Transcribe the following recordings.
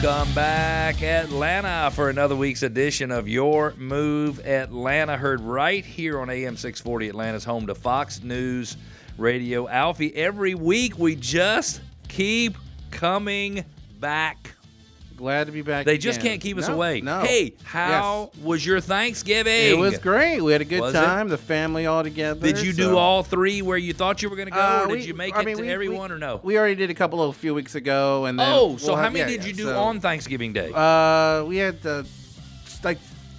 Welcome back, Atlanta, for another week's edition of Your Move Atlanta. Heard right here on AM 640 Atlanta's home to Fox News Radio. Alfie, every week we just keep coming back. Glad to be back. They just again. can't keep us No, away. No. Hey, how Yes. was your Thanksgiving? It was great. We had a good Was it? time. The family all together. Did you do all three where you thought you were going to go, Uh, or did we- you make I it mean, to we- every we- or no? We already did a couple a few weeks ago, and then oh, so we'll how have- many yeah, did you do so, on Thanksgiving Day? Uh, we had uh, like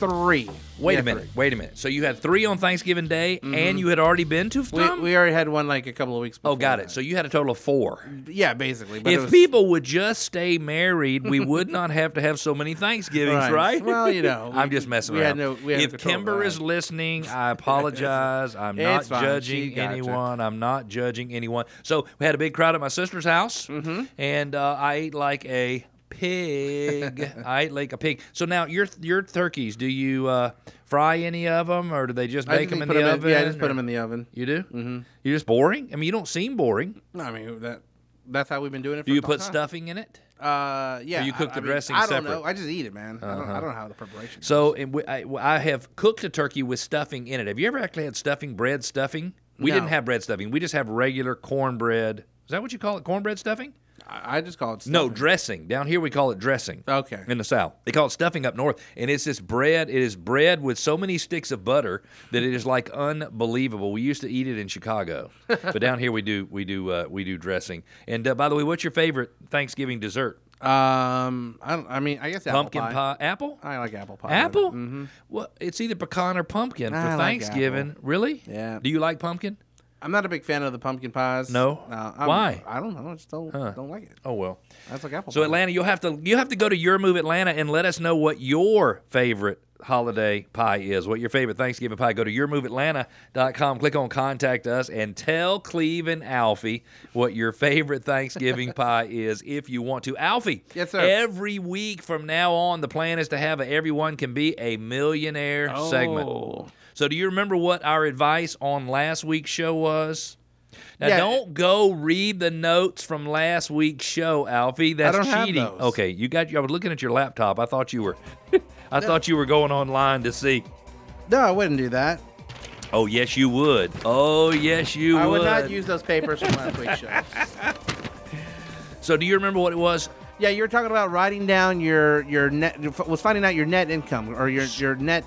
three. Wait a minute. Wait a minute. So you had three on Thanksgiving Day, and you had already been to Mm-hmm. We, we already had one like a couple of weeks. before oh, got that. it. So you had a total of four. yeah, basically. But if was, people would just stay married, we would not have to have so many Thanksgivings, right? Right. Well, you know, I'm just messing around. no- we had no if Kimber is listening, I apologize. I'm not fine. Judging anyone. I'm not judging anyone. So we had a big crowd at my sister's house, Mm-hmm. and uh, I ate like a pig. I like a pig. So now your your turkeys, do you uh, fry any of them, or do they just I bake just them in the 'em oven? Yeah, I just put them in the oven. You do? Mm-hmm. You're just boring. I mean, you don't seem boring. No, I mean that. That's how we've been doing it. For Do you put time. stuffing in it? Uh, yeah. Or you cook I- the I mean, dressing I don't separate? know. I just eat it, man. I don't. I don't know how the preparation. So and we, I, I have cooked a turkey with stuffing in it. Have you ever actually had stuffing, bread stuffing? We No. didn't have bread stuffing. We just have regular cornbread. Is that what you call it? Cornbread stuffing? I, I just call it. No, dressing. Down here we call it dressing. Okay. In the South, they call it stuffing up north, and it's this bread. It is bread with so many sticks of butter that it is like unbelievable. We used to eat it in Chicago, but down here we do we do uh, we do dressing. And uh, by the way, what's your favorite Thanksgiving dessert? Um, I, don't, I mean, I guess apple Pumpkin pie. pie, apple. I like apple pie. Apple? Mm-hmm. Well, it's either pecan or pumpkin for like Thanksgiving. apple. Really? Yeah. Do you like pumpkin? I'm not a big fan of the pumpkin pies. No? I'm- Why? I don't know. I just don't don't like it. Oh well. That's like apple. So pie. Atlanta, you'll have to you have to go to your move Atlanta and let us know what your favorite holiday pie is. What your favorite Thanksgiving pie? Go to yourmoveatlanta.com, click on contact us, and tell Cleve and Alfie what your favorite Thanksgiving pie is if you want to. Alfie, Yes, sir. Every week from now on, the plan is to have a everyone can be a millionaire segment. Oh. So do you remember what our advice on last week's show was? Now Yeah. don't go read the notes from last week's show, Alfie. That's cheating. Okay, you got. I was looking at your laptop. I thought you were. I thought you were going online to see. No, I wouldn't do that. Oh yes, you would. Oh yes, you I would. I would not use those papers from last week's show. so do you remember what it was? Yeah, you were talking about writing down your your net was finding out your net income or your your net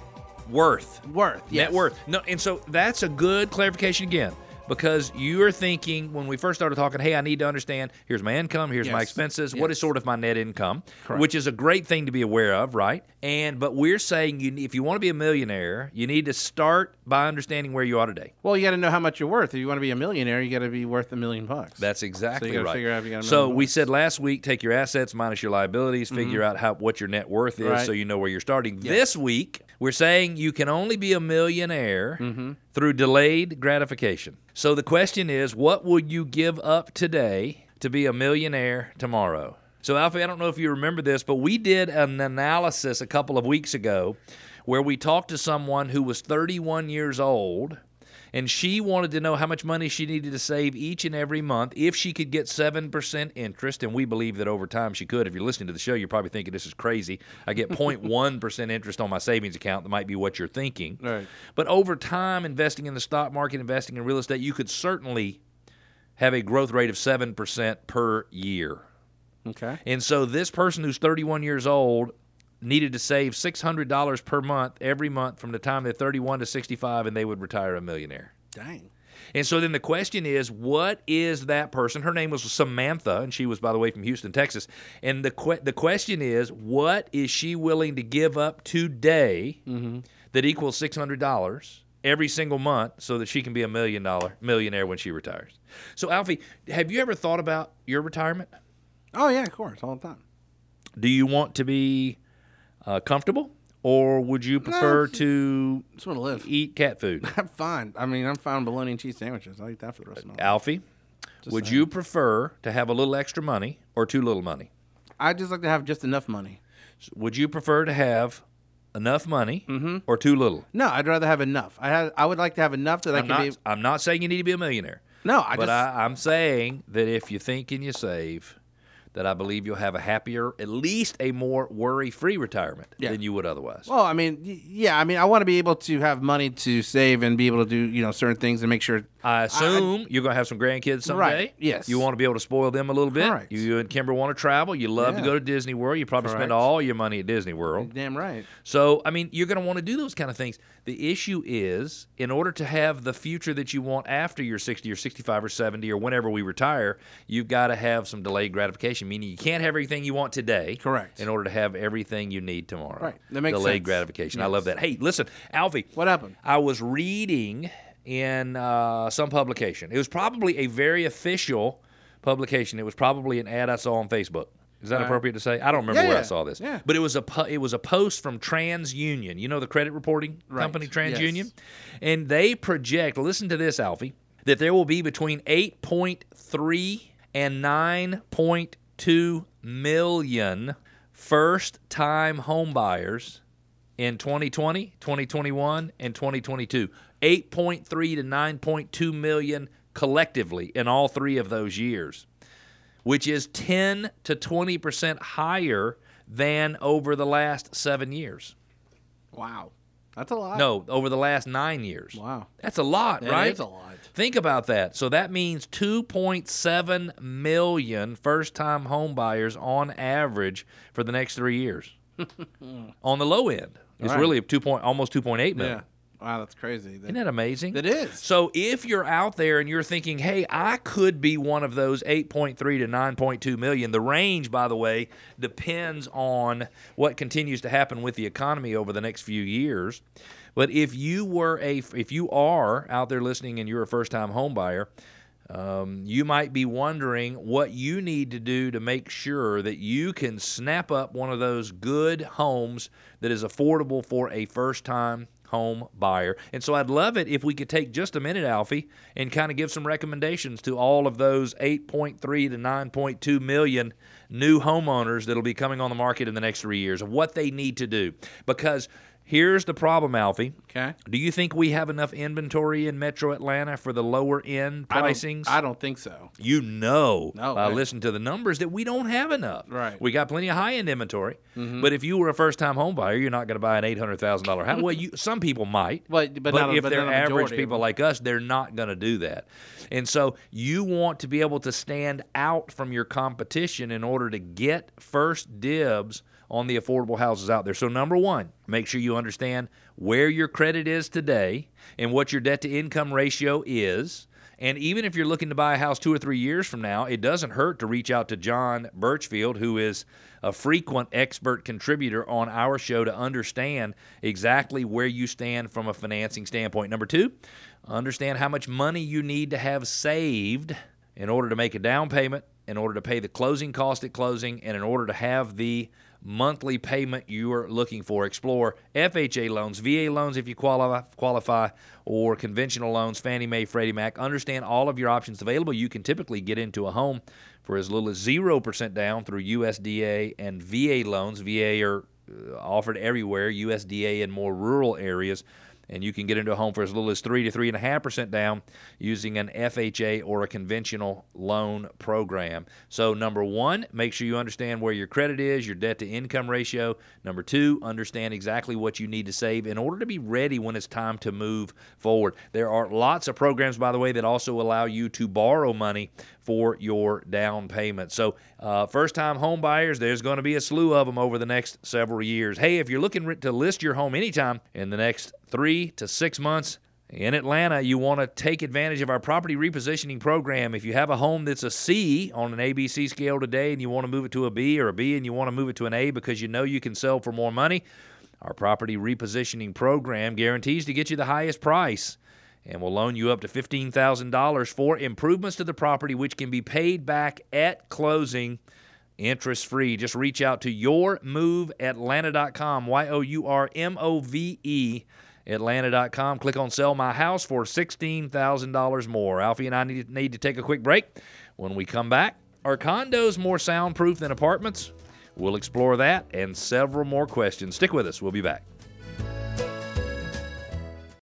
Worth. worth. Yes. Net worth. No, and so that's a good clarification again. Because you are thinking when we first started talking, hey, I need to understand. Here's my income. Here's my Yes. expenses. What is sort of my net income, Correct. which is a great thing to be aware of, right? And but we're saying you, if you want to be a millionaire, you need to start by understanding where you are today. Well, you got to know how much you're worth. If you want to be a millionaire, you got to be worth a million bucks. That's exactly gotta right. figure out if you got a so we bucks. said last week, take your assets minus your liabilities, mm-hmm. figure out how what your net worth is, Right. so you know where you're starting. This week, we're saying you can only be a millionaire mm-hmm. Through delayed gratification. So the question is, what would you give up today to be a millionaire tomorrow? So Alfie, I don't know if you remember this, but we did an analysis a couple of weeks ago where we talked to someone who was 31 years old and she wanted to know how much money she needed to save each and every month if she could get 7% interest. And we believe that over time she could. If you're listening to the show you're probably thinking this is crazy. I get 0.1% interest on my savings account. That might be what you're thinking. Right. but over time investing in the stock market investing in real estate you could certainly have a growth rate of 7% per year. Okay. and so this person who's 31 years old needed to save $600 per month every month from the time they're 31 to 65 and they would retire a millionaire Dang. and so then the question is, what is that person? Her name was Samantha, and she was, by the way, from Houston, Texas. And the que- the question is, what is she willing to give up today mm-hmm. that equals six hundred dollars every single month, so that she can be a million dollar millionaire when she retires? So, Alfie, have you ever thought about your retirement? Oh yeah, of course, all the time. Do you want to be uh, comfortable, or would you prefer to Just want to live. eat cat food? I'm fine. I mean, I'm fine with bologna and cheese sandwiches. I'll eat that for the rest of my life. Alfie, would you prefer to have a little extra money or too little money? I just like to have just enough money. Would you prefer to have enough money or too little? No, I'd rather have enough. I had. I would like to have enough that I I'm can not, be. I'm not saying you need to be a millionaire, No, I but just. I, I'm saying that if you think and you save, that I believe you'll have a happier, at least a more worry-free retirement Yeah. than you would otherwise. Well, I mean, yeah, I mean, I want to be able to have money to save and be able to do, you know, certain things and make sure. I assume you're going to have some grandkids someday. Right, yes. You want to be able to spoil them a little bit. Correct. You and Kimber want to travel. You love to go to Disney World. You probably spend all your money at Disney World. Damn right. So, I mean, you're going to want to do those kind of things. The issue is, in order to have the future that you want after you're 60 or 65 or 70 or whenever we retire, you've got to have some delayed gratification, meaning you can't have everything you want today. Correct. In order to have everything you need tomorrow. Right. That makes delayed sense. gratification. I love that. Hey, listen, Alfie. What happened? I was reading in uh, some publication. It was probably a very official publication. It was probably an ad I saw on Facebook. Is that right. appropriate to say? I don't remember Yeah, where I saw this. Yeah. But it was a po- it was a post from TransUnion. You know the credit reporting Right. company Yes. TransUnion, and they project. Listen to this, Alfie. That there will be between 8.3 and 9.2 million first-time homebuyers in 2020, 2021, and 2022. 8.3 to 9.2 million collectively in all three of those years, which is 10 to 20 percent higher than over the last seven years. Wow. That's a lot. No, over the last nine years. Wow. That's a lot, That right? is a lot. Think about that. So that means 2.7 million first-time homebuyers on average for the next three years. on the low end, it's Right. really two point, almost 2.8 million. Yeah. Wow, that's crazy. That, Isn't that amazing? It is. So if you're out there and you're thinking, "Hey, I could be one of those 8.3 to 9.2 million," the range, by the way, depends on what continues to happen with the economy over the next few years. But if you were a, if you are out there listening and you're a first-time home buyer, um, you might be wondering what you need to do to make sure that you can snap up one of those good homes that is affordable for a first time home buyer. And so I'd love it if we could take just a minute, Alfie, and kind of give some recommendations to all of those 8.3 to 9.2 million new homeowners that'll be coming on the market in the next three years of what they need to do. Because here's the problem, Alfie. okay. Do you think we have enough inventory in Metro Atlanta for the lower end I don't- pricings? I don't think so. you know No, by right. listening to the numbers that we don't have enough. Right. Mm-hmm. We got plenty of high end inventory, but if you were a first time home buyer, you're not going to buy an eight hundred thousand dollar house. well, you some people might, But- but not if but they're not average people like us, they're not going to do that. And so you want to be able to stand out from your competition in order to get first dibs on the affordable houses out there. So number one, make sure you understand where your credit is today and what your debt to income ratio is. And even if you're looking to buy a house two or three years from now, it doesn't hurt to reach out to John Birchfield, who is a frequent expert contributor on our show to understand exactly where you stand from a financing standpoint. Number two, understand how much money you need to have saved in order to make a down payment, in order to pay the closing cost at closing, and in order to have the monthly payment you are looking for. Explore FHA loans, VA loans if you qualify, qualify, or conventional loans, Fannie Mae, Freddie Mac. Understand all of your options available. You can typically get into a home for as little as 0% down through USDA and VA loans. VA are uh, offered everywhere, USDA in more rural areas and you can get into a home for as little as three to three and a half percent down using an FHA or a conventional loan program. So, number one, make sure you understand where your credit is, your debt to income ratio. Number two, understand exactly what you need to save in order to be ready when it's time to move forward. There are lots of programs, by the way, that also allow you to borrow money for your down payment. So, uh, first time home buyers, there's going to be a slew of them over the next several years. Hey, if you're looking to list your home anytime in the next three to six months, in Atlanta, you want to take advantage of our property repositioning program. If you have a home that's a C on an ABC scale today and you want to move it to a B or a B and you want to move it to an A because you know you can sell for more money, our property repositioning program guarantees to get you the highest price and will loan you up to $15,000 for improvements to the property, which can be paid back at closing interest free. Just reach out to yourmoveatlanta.com, Y O U R M O V E, Atlanta.com. Click on Sell My House for $16,000 more. Alfie and I need, need to take a quick break. When we come back, are condos more soundproof than apartments? We'll explore that and several more questions. Stick with us. We'll be back.